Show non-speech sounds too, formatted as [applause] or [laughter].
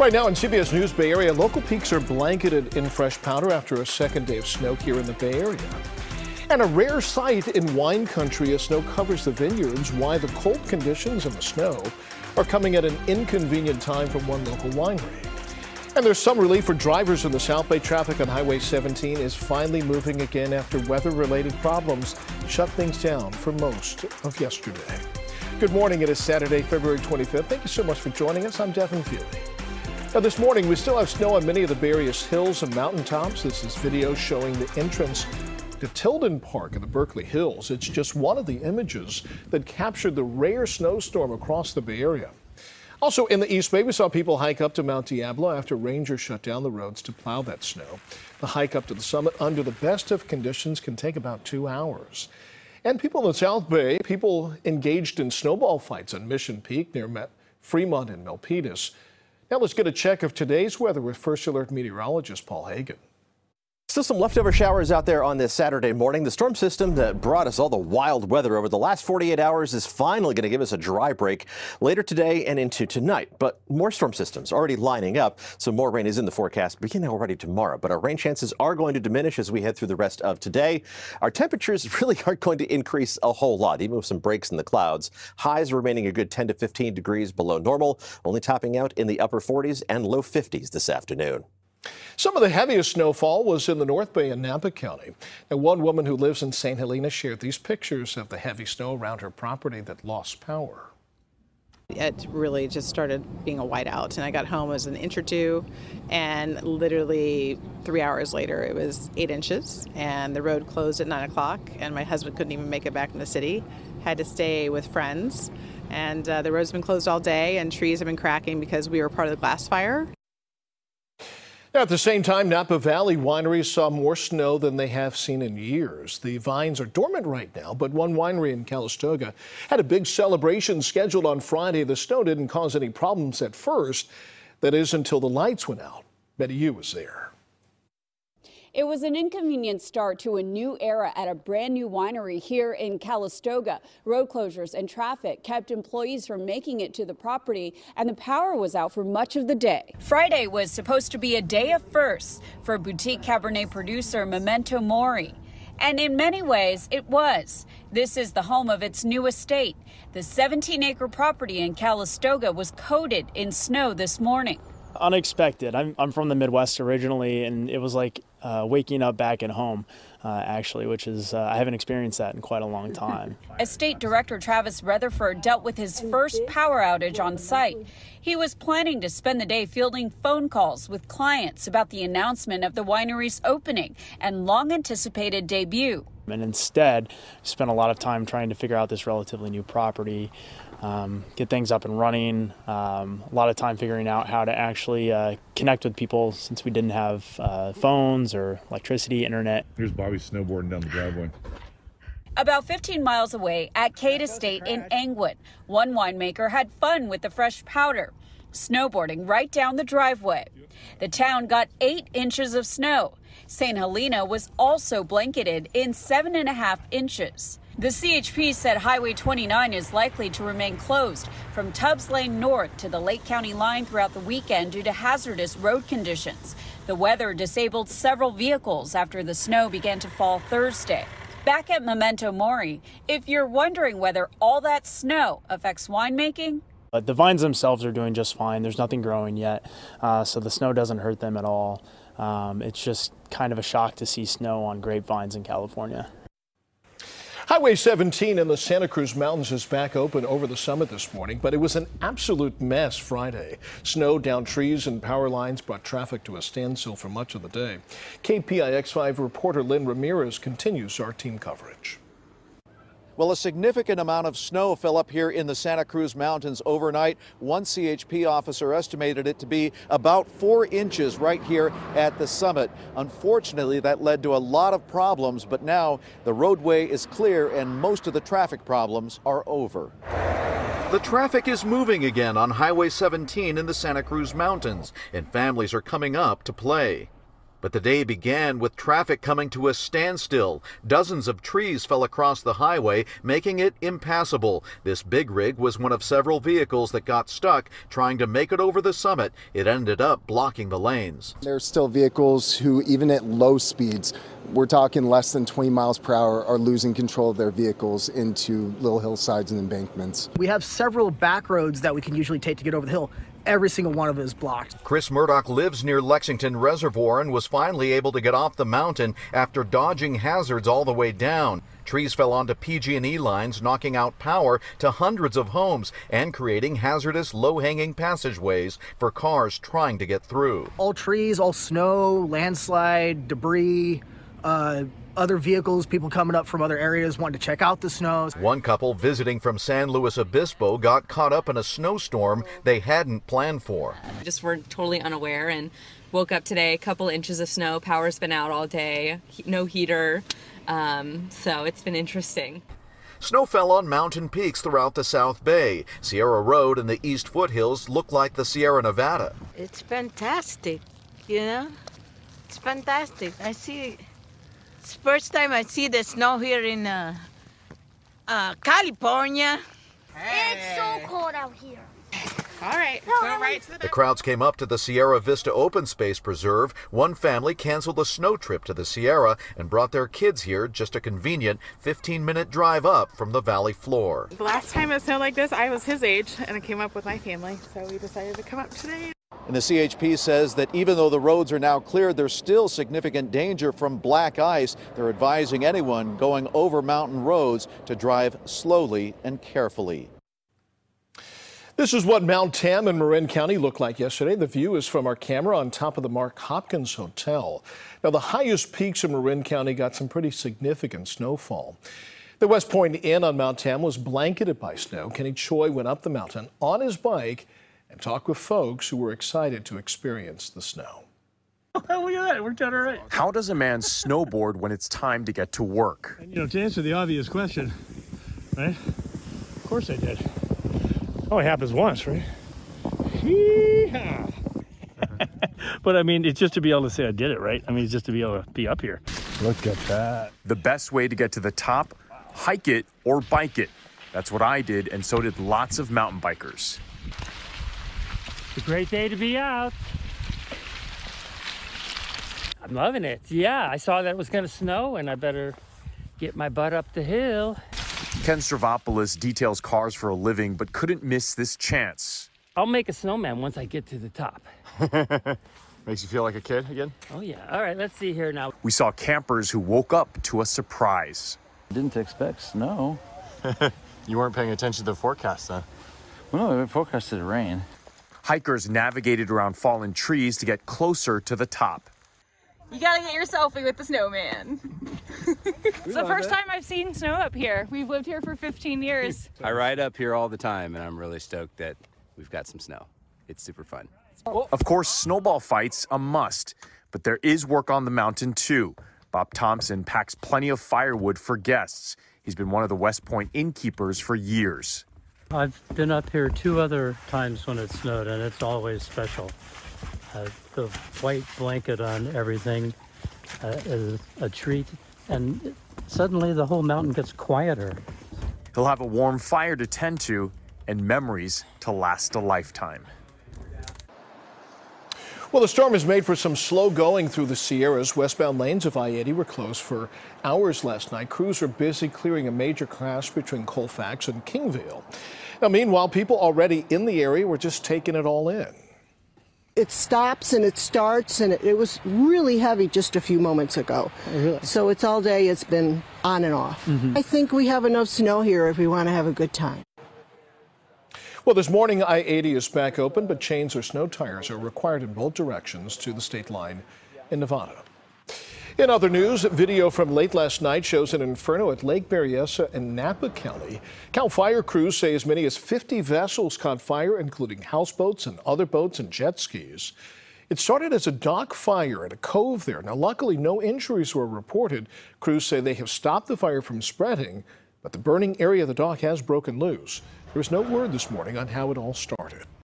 Right now in CBS News Bay Area, local peaks are blanketed in fresh powder after a second day of snow here in the Bay Area. And a rare sight in wine country as snow covers the vineyards, why the cold conditions and the snow are coming at an inconvenient time for one local winery. And there's some relief for drivers in the South Bay. Traffic on Highway 17 is finally moving again after weather-related problems shut things down for most of yesterday. Good morning. It is Saturday, February 25th. Thank you so much for joining us. I'm Devin Fielding. Now, this morning, we still have snow on many of the various hills and mountaintops. This is video showing the entrance to Tilden Park in the Berkeley Hills. It's just one of the images that captured the rare snowstorm across the Bay Area. Also in the East Bay, we saw people hike up to Mount Diablo after rangers shut down the roads to plow that snow. The hike up to the summit under the best of conditions can take about two hours. And people in the South Bay, people engaged in snowball fights on Mission Peak near Fremont and Milpitas. Now let's get a check of today's weather with First Alert meteorologist Paul Heggen. Still some leftover showers out there on this Saturday morning. The storm system that brought us all the wild weather over the last 48 hours is finally going to give us a dry break later today and into tonight. But more storm systems already lining up, so more rain is in the forecast beginning already tomorrow. But our rain chances are going to diminish as we head through the rest of today. Our temperatures [laughs] really aren't going to increase a whole lot, even with some breaks in the clouds. Highs remaining a good 10 to 15 degrees below normal, only topping out in the upper 40s and low 50s this afternoon. Some of the heaviest snowfall was in the North Bay and Napa County. And one woman who lives in St. Helena shared these pictures of the heavy snow around her property that lost power. It really just started being a whiteout, and I got home as an inch or two, and literally three hours later, it was eight inches, and the road closed at nine o'clock, and my husband couldn't even make it back in the city. Had to stay with friends, and uh, the road's been closed all day, and trees have been cracking because we were part of the glass fire. At the same time, Napa Valley wineries saw more snow than they have seen in years. The vines are dormant right now, but one winery in Calistoga had a big celebration scheduled on Friday. The snow didn't cause any problems at first. That is until the lights went out. Betty Yu was there. It was an inconvenient start to a new era at a brand new winery here in Calistoga. Road closures and traffic kept employees from making it to the property, and the power was out for much of the day. Friday was supposed to be a day of firsts for boutique Cabernet producer Memento Mori. And in many ways, it was. This is the home of its new estate. The 17 acre property in Calistoga was coated in snow this morning unexpected. I'm, I'm from the Midwest originally, and it was like uh, waking up back at home, uh, actually, which is, uh, I haven't experienced that in quite a long time. [laughs] Estate Director Travis Rutherford dealt with his first power outage on site. He was planning to spend the day fielding phone calls with clients about the announcement of the winery's opening and long anticipated debut. And instead, spent a lot of time trying to figure out this relatively new property um, get things up and running. Um, a lot of time figuring out how to actually uh, connect with people since we didn't have uh, phones or electricity, internet. Here's Bobby snowboarding down the driveway. About 15 miles away at Cade Estate in Angwin, one winemaker had fun with the fresh powder, snowboarding right down the driveway. The town got eight inches of snow. St. Helena was also blanketed in seven and a half inches. The CHP said Highway 29 is likely to remain closed from Tubbs Lane north to the Lake County line throughout the weekend due to hazardous road conditions. The weather disabled several vehicles after the snow began to fall Thursday. Back at Memento Mori, if you're wondering whether all that snow affects winemaking, but the vines themselves are doing just fine. There's nothing growing yet, uh, so the snow doesn't hurt them at all. Um, it's just kind of a shock to see snow on grapevines in California. Highway 17 in the Santa Cruz Mountains is back open over the summit this morning, but it was an absolute mess Friday. Snow down trees and power lines brought traffic to a standstill for much of the day. KPIX 5 reporter Len Ramirez continues our team coverage. Well, a significant amount of snow fell up here in the Santa Cruz Mountains overnight. One CHP officer estimated it to be about four inches right here at the summit. Unfortunately, that led to a lot of problems, but now the roadway is clear and most of the traffic problems are over. The traffic is moving again on Highway 17 in the Santa Cruz Mountains, and families are coming up to play. But the day began with traffic coming to a standstill. Dozens of trees fell across the highway, making it impassable. This big rig was one of several vehicles that got stuck trying to make it over the summit. It ended up blocking the lanes. There are still vehicles who, even at low speeds, we're talking less than 20 miles per hour, are losing control of their vehicles into little hillsides and embankments. We have several back roads that we can usually take to get over the hill every single one of it is blocked. Chris Murdoch lives near Lexington Reservoir and was finally able to get off the mountain after dodging hazards all the way down. Trees fell onto PG&E lines, knocking out power to hundreds of homes and creating hazardous low-hanging passageways for cars trying to get through. All trees, all snow, landslide, debris, uh, other vehicles, people coming up from other areas wanting to check out the snow. One couple visiting from San Luis Obispo got caught up in a snowstorm they hadn't planned for. Just were totally unaware and woke up today, a couple inches of snow, power's been out all day, no heater, um, so it's been interesting. Snow fell on mountain peaks throughout the South Bay. Sierra Road and the East Foothills look like the Sierra Nevada. It's fantastic, you know? It's fantastic. I see it's first time I see the snow here in uh, uh, California. Hey. It's so cold out here. All right, go right to the The crowds came up to the Sierra Vista Open Space Preserve. One family canceled a snow trip to the Sierra and brought their kids here, just a convenient 15 minute drive up from the valley floor. The last time it snowed like this, I was his age and I came up with my family, so we decided to come up today. And the CHP says that even though the roads are now cleared, there's still significant danger from black ice. They're advising anyone going over mountain roads to drive slowly and carefully. This is what Mount Tam in Marin County looked like yesterday. The view is from our camera on top of the Mark Hopkins Hotel. Now, the highest peaks in Marin County got some pretty significant snowfall. The West Point Inn on Mount Tam was blanketed by snow. Kenny Choi went up the mountain on his bike and talk with folks who were excited to experience the snow. Oh, look at that, it worked out all right. How does a man snowboard when it's time to get to work? And, you know, to answer the obvious question, right? Of course I did. Oh, Only happens once, right? [laughs] but I mean, it's just to be able to say I did it, right? I mean, it's just to be able to be up here. Look at that. The best way to get to the top, hike it or bike it. That's what I did, and so did lots of mountain bikers. It's a great day to be out. I'm loving it. Yeah, I saw that it was going to snow, and I better get my butt up the hill. Ken Stravopoulos details cars for a living, but couldn't miss this chance. I'll make a snowman once I get to the top. [laughs] Makes you feel like a kid again? Oh, yeah. All right, let's see here now. We saw campers who woke up to a surprise. Didn't expect snow. [laughs] you weren't paying attention to the forecast, then? Well, no, it forecasted rain. Hikers navigated around fallen trees to get closer to the top. You gotta get your selfie with the snowman. [laughs] it's the first time I've seen snow up here. We've lived here for 15 years. [laughs] I ride up here all the time, and I'm really stoked that we've got some snow. It's super fun. Of course, snowball fights a must, but there is work on the mountain too. Bob Thompson packs plenty of firewood for guests. He's been one of the West Point innkeepers for years. I've been up here two other times when it snowed, and it's always special. Uh, the white blanket on everything uh, is a treat, and suddenly the whole mountain gets quieter. He'll have a warm fire to tend to and memories to last a lifetime. Well, the storm has made for some slow going through the Sierras. Westbound lanes of I-80 were closed for hours last night. Crews are busy clearing a major crash between Colfax and Kingvale. Now, meanwhile, people already in the area were just taking it all in. It stops and it starts, and it, it was really heavy just a few moments ago. Really? So it's all day, it's been on and off. Mhm. I think we have enough snow here if we want to have a good time. Well, this morning, I 80 is back open, but chains or snow tires are required in both directions to the state line in Nevada. In other news, video from late last night shows an inferno at Lake Berryessa in Napa County. Cal fire crews say as many as 50 vessels caught fire, including houseboats and other boats and jet skis. It started as a dock fire at a cove there. Now, luckily, no injuries were reported. Crews say they have stopped the fire from spreading, but the burning area of the dock has broken loose. There was no word this morning on how it all started.